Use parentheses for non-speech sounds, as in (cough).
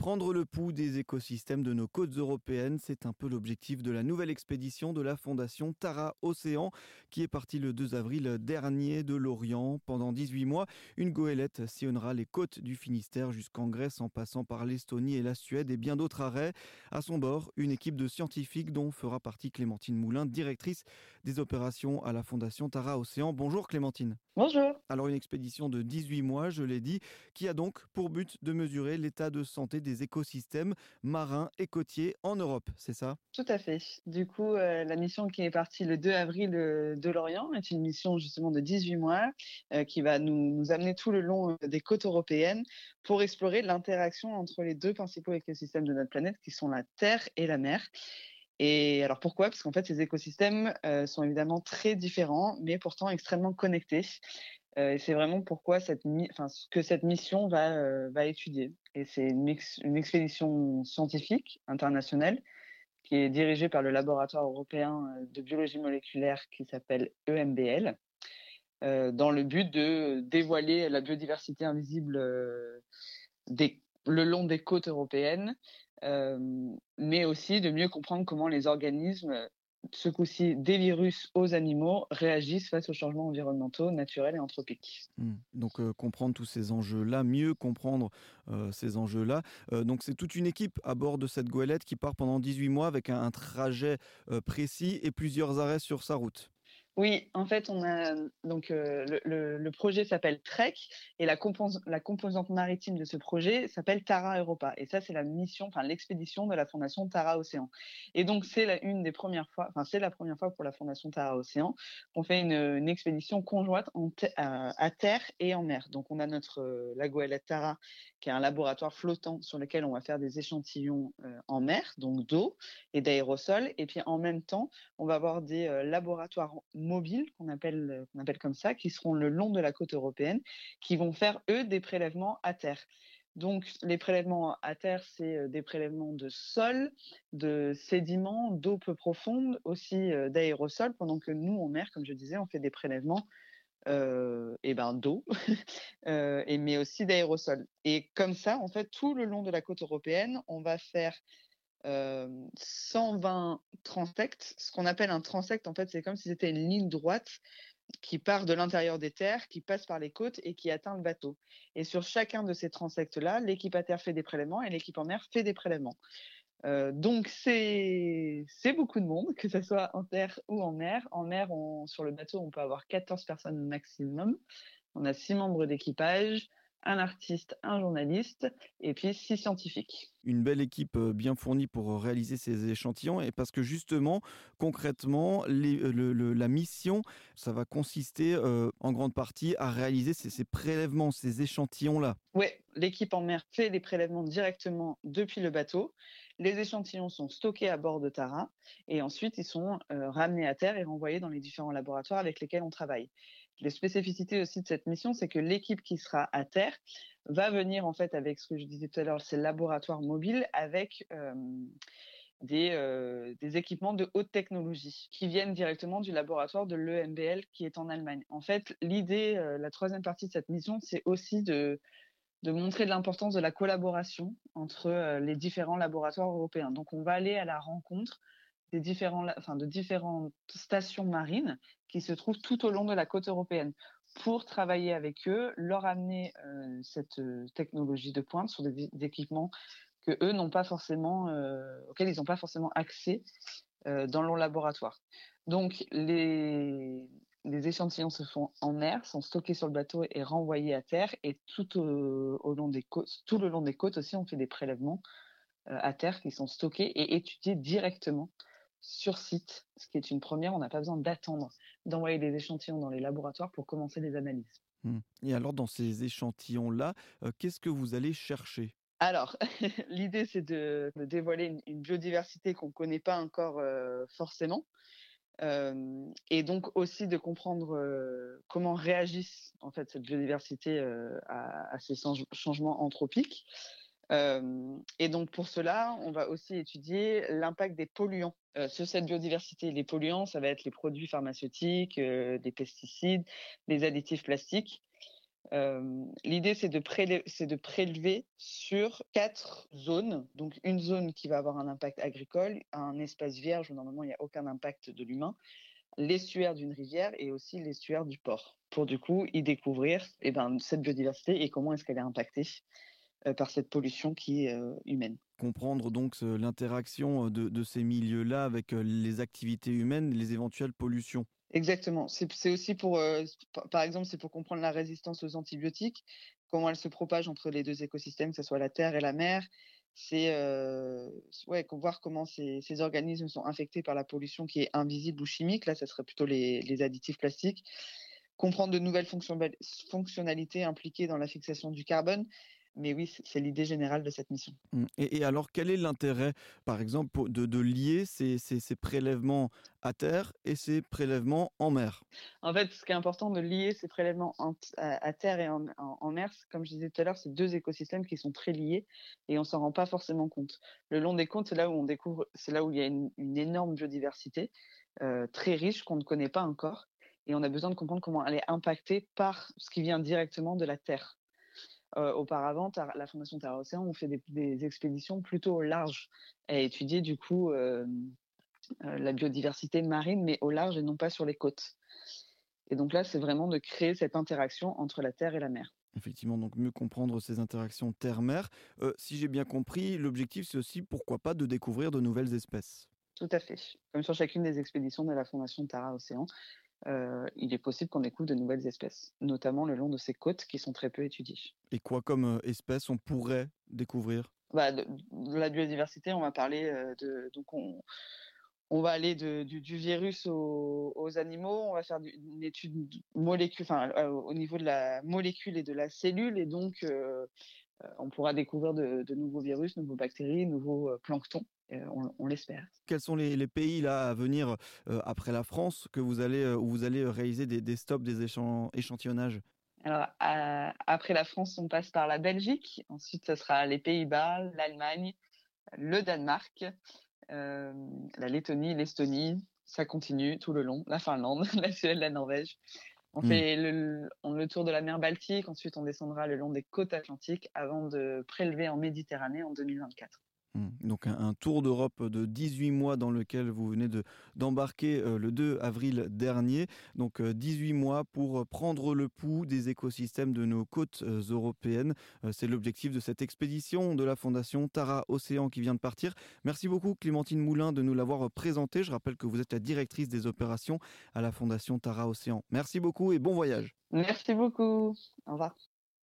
Prendre le pouls des écosystèmes de nos côtes européennes, c'est un peu l'objectif de la nouvelle expédition de la Fondation Tara Océan qui est partie le 2 avril dernier de l'Orient. Pendant 18 mois, une goélette sillonnera les côtes du Finistère jusqu'en Grèce en passant par l'Estonie et la Suède et bien d'autres arrêts. À son bord, une équipe de scientifiques dont fera partie Clémentine Moulin, directrice des opérations à la Fondation Tara Océan. Bonjour Clémentine. Bonjour. Alors une expédition de 18 mois, je l'ai dit, qui a donc pour but de mesurer l'état de santé des écosystèmes marins et côtiers en Europe, c'est ça? Tout à fait. Du coup, euh, la mission qui est partie le 2 avril euh, de l'Orient est une mission justement de 18 mois euh, qui va nous, amener tout le long des côtes européennes pour explorer l'interaction entre les deux principaux écosystèmes de notre planète qui sont la Terre et la mer. Et alors pourquoi? Parce qu'en fait, ces écosystèmes sont évidemment très différents, mais pourtant extrêmement connectés. Euh, c'est vraiment pourquoi cette, que cette mission va, euh, va étudier. Et c'est une, une, expédition scientifique internationale qui est dirigée par le laboratoire européen de biologie moléculaire qui s'appelle EMBL, dans le but de dévoiler la biodiversité invisible le long des côtes européennes mais aussi de mieux comprendre comment les organismes, ce coup-ci des virus aux animaux, réagissent face aux changements environnementaux, naturels et anthropiques. Mmh. Donc comprendre tous ces enjeux-là, mieux comprendre euh, ces enjeux-là. Euh, donc c'est toute une équipe à bord de cette goélette qui part pendant 18 mois avec un, trajet euh, précis et plusieurs arrêts sur sa route. Oui, en fait, on a donc euh, le, projet s'appelle Trek et la, compos la, composante maritime de ce projet s'appelle Tara Europa. Et ça, c'est la mission, enfin l'expédition de la fondation Tara Océan. Et donc, c'est une des premières fois, enfin c'est la première fois pour la fondation Tara Océan qu'on fait une, expédition conjointe à, terre et en mer. Donc, on a notre euh, Tara, qui est un laboratoire flottant sur lequel on va faire des échantillons en mer, donc d'eau et d'aérosols. Et puis en même temps, on va avoir des laboratoires mobiles qu'on appelle, qu'on appelle comme ça, qui seront le long de la côte européenne, qui vont faire, eux, des prélèvements à terre. Donc, les prélèvements à terre, c'est des prélèvements de sol, de sédiments, d'eau peu profonde, aussi d'aérosols, pendant que nous, en mer, comme je disais, on fait des prélèvements euh, et ben d'eau, (laughs) euh, mais aussi d'aérosols. Et comme ça, en fait, tout le long de la côte européenne, on va faire euh, 120 transects. Ce qu'on appelle un transect, en fait, c'est comme si c'était une ligne droite qui part de l'intérieur des terres, qui passe par les côtes et qui atteint le bateau. Et sur chacun de ces transects-là, l'équipe à terre fait des prélèvements et l'équipe en mer fait des prélèvements. Euh, donc c'est beaucoup de monde, que ce soit en terre ou en mer. En mer, sur le bateau, on peut avoir 14 personnes maximum. On a six membres d'équipage, un artiste, un journaliste et puis six scientifiques. Une belle équipe bien fournie pour réaliser ces échantillons et parce que justement, concrètement, les, le, le, la mission, ça va consister euh, en grande partie à réaliser ces, ces prélèvements, ces échantillons-là. Oui, l'équipe en mer fait les prélèvements directement depuis le bateau. Les échantillons sont stockés à bord de Tara et ensuite ils sont euh, ramenés à terre et renvoyés dans les différents laboratoires avec lesquels on travaille. Les spécificités aussi de cette mission, c'est que l'équipe qui sera à terre va venir en fait avec ce que je disais tout à l'heure, ces laboratoires mobiles avec euh, des, euh, des, équipements de haute technologie qui viennent directement du laboratoire de l'EMBL qui est en Allemagne. En fait, l'idée, euh, la troisième partie de cette mission, c'est aussi de de montrer l'importance de la collaboration entre les différents laboratoires européens. Donc, on va aller à la rencontre des différents, enfin, de différentes stations marines qui se trouvent tout au long de la côte européenne pour travailler avec eux, leur amener euh, cette euh, technologie de pointe sur des, équipements que eux n'ont pas forcément, euh, auxquels ils n'ont pas forcément accès dans leur laboratoire. Donc les, échantillons se font en mer, sont stockés sur le bateau et renvoyés à terre. Et tout le long des côtes aussi, on fait des prélèvements à terre qui sont stockés et étudiés directement sur site, ce qui est une première. On n'a pas besoin d'attendre d'envoyer des échantillons dans les laboratoires pour commencer les analyses. Mmh. Et alors, dans ces échantillons-là, euh, qu'est-ce que vous allez chercher? Alors, (laughs) l'idée, c'est de, de, dévoiler une, une biodiversité qu'on ne connaît pas encore euh, forcément. Euh, et donc aussi de comprendre euh, comment réagissent en fait cette biodiversité à, à, ces changements anthropiques. Euh, et donc pour cela, on va aussi étudier l'impact des polluants euh, sur cette biodiversité. Les polluants, ça va être les produits pharmaceutiques, des pesticides, des additifs plastiques. L'idée, c'est de, de, prélever sur quatre zones. Donc, une zone qui va avoir un impact agricole, un espace vierge où normalement il n'y a aucun impact de l'humain, l'estuaire d'une rivière et aussi l'estuaire du port, pour du coup y découvrir eh ben, cette biodiversité et comment est-ce qu'elle est impactée par cette pollution qui est humaine. Comprendre donc l'interaction de, de, ces milieux-là avec les activités humaines, les éventuelles pollutions. Exactement. C'est aussi pour, euh, par exemple, c'est pour comprendre la résistance aux antibiotiques, comment elle se propage entre les deux écosystèmes, que ce soit la terre et la mer. C'est euh, ouais, voir comment ces, ces, organismes sont infectés par la pollution qui est invisible ou chimique. Là, ce serait plutôt les, les additifs plastiques. Comprendre de nouvelles fonctionnalités impliquées dans la fixation du carbone mais oui, c'est l'idée générale de cette mission. Mmh. Et, alors, quel est l'intérêt, par exemple, de, lier ces, prélèvements à terre et ces prélèvements en mer? En fait, ce qui est important de lier ces prélèvements à, terre et en, mer, comme je disais tout à l'heure, c'est deux écosystèmes qui sont très liés et on s'en rend pas forcément compte. Le long des côtes, c'est là où on découvre, c'est là où il y a une, énorme biodiversité euh, très riche qu'on ne connaît pas encore. Et on a besoin de comprendre comment elle est impactée par ce qui vient directement de la terre. Euh, auparavant, la Fondation Terra Océan, on fait des, expéditions plutôt au large et étudier du coup euh, euh, la biodiversité marine, mais au large et non pas sur les côtes. Et donc là, c'est vraiment de créer cette interaction entre la terre et la mer. Effectivement, donc mieux comprendre ces interactions terre-mer. si j'ai bien compris, l'objectif, c'est aussi, pourquoi pas, de découvrir de nouvelles espèces. Tout à fait. Comme sur chacune des expéditions de la Fondation Tara Océan, euh, il est possible qu'on découvre de nouvelles espèces, notamment le long de ces côtes qui sont très peu étudiées. Et quoi comme euh, espèces on pourrait découvrir? Bah, de, la biodiversité, on va parler euh, de. Donc on, on va aller de, du, virus aux, animaux, on va faire une étude molécule, enfin, au niveau de la molécule et de la cellule, et donc on pourra découvrir de, de, nouveaux virus, nouveaux bactéries, nouveaux planctons on, l'espère. Quels sont les, pays là à venir après la France que vous allez, où vous allez réaliser des, stops, des échantillonnages? Alors, après la France, on passe par la Belgique. Ensuite, ce sera les Pays-Bas, l'Allemagne, le Danemark, euh, la Lettonie, l'Estonie. Ça continue tout le long. La Finlande, (laughs) la Suède, la Norvège. On hmm. fait le, tour de la mer Baltique. Ensuite, on descendra le long des côtes atlantiques avant de prélever en Méditerranée en 2024. Mmh. Donc un, tour d'Europe de 18 mois dans lequel vous venez de, d'embarquer euh, le 2 avril dernier. Donc 18 euh, mois pour prendre le pouls des écosystèmes de nos côtes euh, européennes. c'est l'objectif de cette expédition de la Fondation Tara Océan qui vient de partir. Merci beaucoup Clémentine Moulin de nous l'avoir présenté. Je rappelle que vous êtes la directrice des opérations à la Fondation Tara Océan. Merci beaucoup et bon voyage. Merci beaucoup. Au revoir.